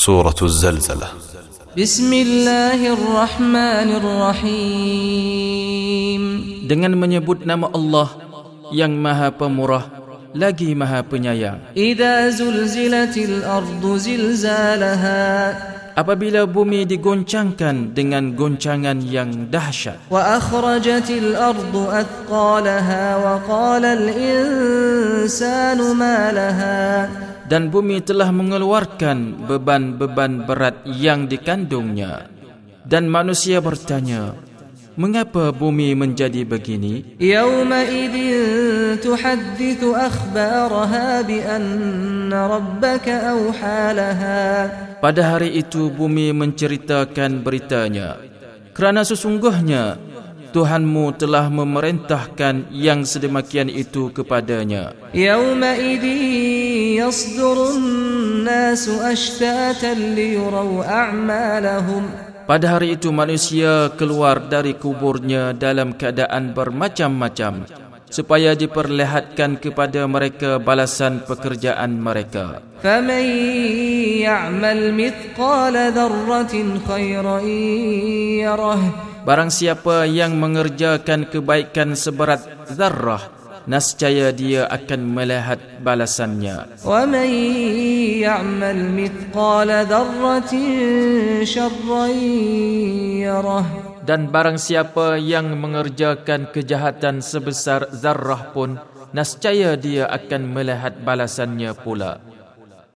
سورة الزلزلة بسم الله الرحمن الرحيم dengan menyebut nama Allah yang Maha Pemurah lagi Maha Penyayang. إذا زلزلت الأرض زلزالها Apabila bumi digoncangkan dengan goncangan yang dahsyat وأخرجت الأرض أثقالها وقال الإنسان ما لها dan bumi telah mengeluarkan beban-beban berat yang dikandungnya. Dan manusia bertanya, Mengapa bumi menjadi begini? Yawma idin tuhadithu akhbaraha bi anna rabbaka awhalaha. Pada hari itu bumi menceritakan beritanya. Kerana sesungguhnya Tuhanmu telah memerintahkan yang sedemikian itu kepadanya. Yawma idin يصدر الناس أشتاتا ليروا أعمالهم Pada hari itu manusia keluar dari kuburnya dalam keadaan bermacam-macam supaya diperlihatkan kepada mereka balasan pekerjaan mereka. فمن يعمل مثقال ذرة خيرا يره Barang siapa yang mengerjakan kebaikan seberat zarrah, nascaya dia akan melihat balasannya. ومن يعمل مثقال ذرة شرا يره Dan barang siapa yang mengerjakan kejahatan sebesar zarrah pun, nascaya dia akan melihat balasannya pula.